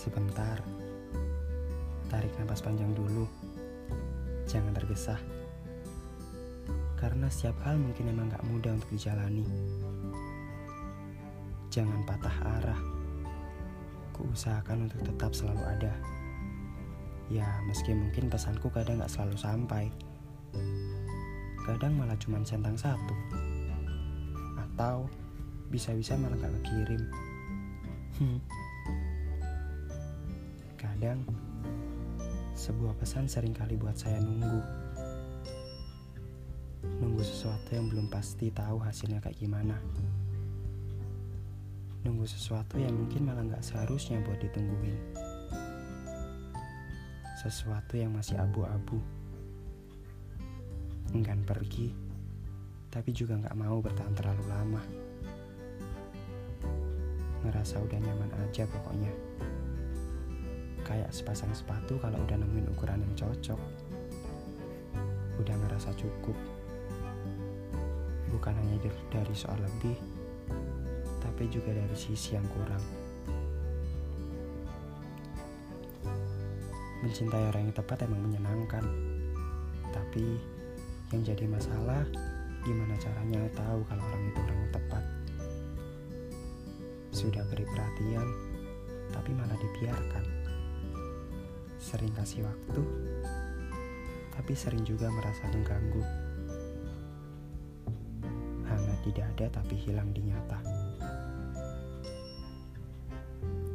Sebentar. Tarik nafas panjang dulu. Jangan tergesa. Karena setiap hal mungkin emang gak mudah untuk dijalani. Jangan patah arah. Kuusahakan untuk tetap selalu ada. Ya, meski mungkin pesanku kadang gak selalu sampai. Kadang malah cuma centang satu. Atau bisa-bisa malah gak kekirim. Hmm. Kadang sebuah pesan sering kali buat saya nunggu. Nunggu sesuatu yang belum pasti tahu hasilnya kayak gimana. Nunggu sesuatu yang mungkin malah gak seharusnya buat ditungguin. Sesuatu yang masih abu-abu. Enggan pergi, tapi juga gak mau bertahan terlalu lama ngerasa udah nyaman aja pokoknya. Kayak sepasang sepatu kalau udah nemuin ukuran yang cocok. Udah ngerasa cukup. Bukan hanya dari soal lebih, tapi juga dari sisi yang kurang. Mencintai orang yang tepat emang menyenangkan. Tapi yang jadi masalah gimana caranya tahu kalau orang itu orang yang tepat. Sudah beri perhatian, tapi malah dibiarkan. Sering kasih waktu, tapi sering juga merasa mengganggu. Hangat di dada tapi hilang di nyata.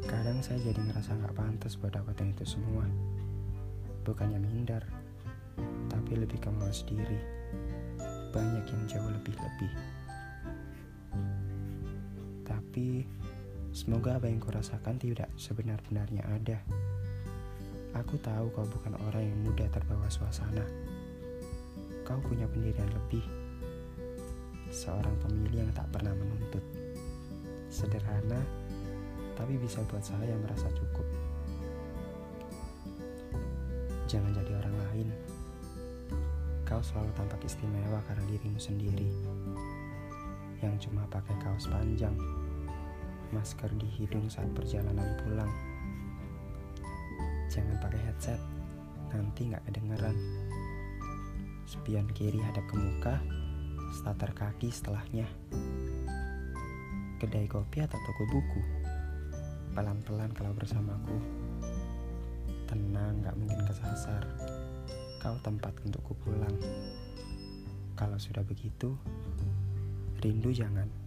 Kadang saya jadi ngerasa gak pantas buat dapetin itu semua. Bukannya minder, tapi lebih ke malas diri. Banyak yang jauh lebih-lebih. Tapi Semoga apa yang kurasakan tidak sebenar-benarnya ada. Aku tahu kau bukan orang yang mudah terbawa suasana. Kau punya pendirian lebih. Seorang pemilih yang tak pernah menuntut. Sederhana, tapi bisa buat saya merasa cukup. Jangan jadi orang lain. Kau selalu tampak istimewa karena dirimu sendiri. Yang cuma pakai kaos panjang masker di hidung saat perjalanan pulang. Jangan pakai headset, nanti nggak kedengeran. Spion kiri hadap ke muka, starter kaki setelahnya. Kedai kopi atau toko buku, pelan-pelan kalau bersamaku. Tenang, nggak mungkin kesasar. Kau tempat untukku pulang. Kalau sudah begitu, rindu jangan.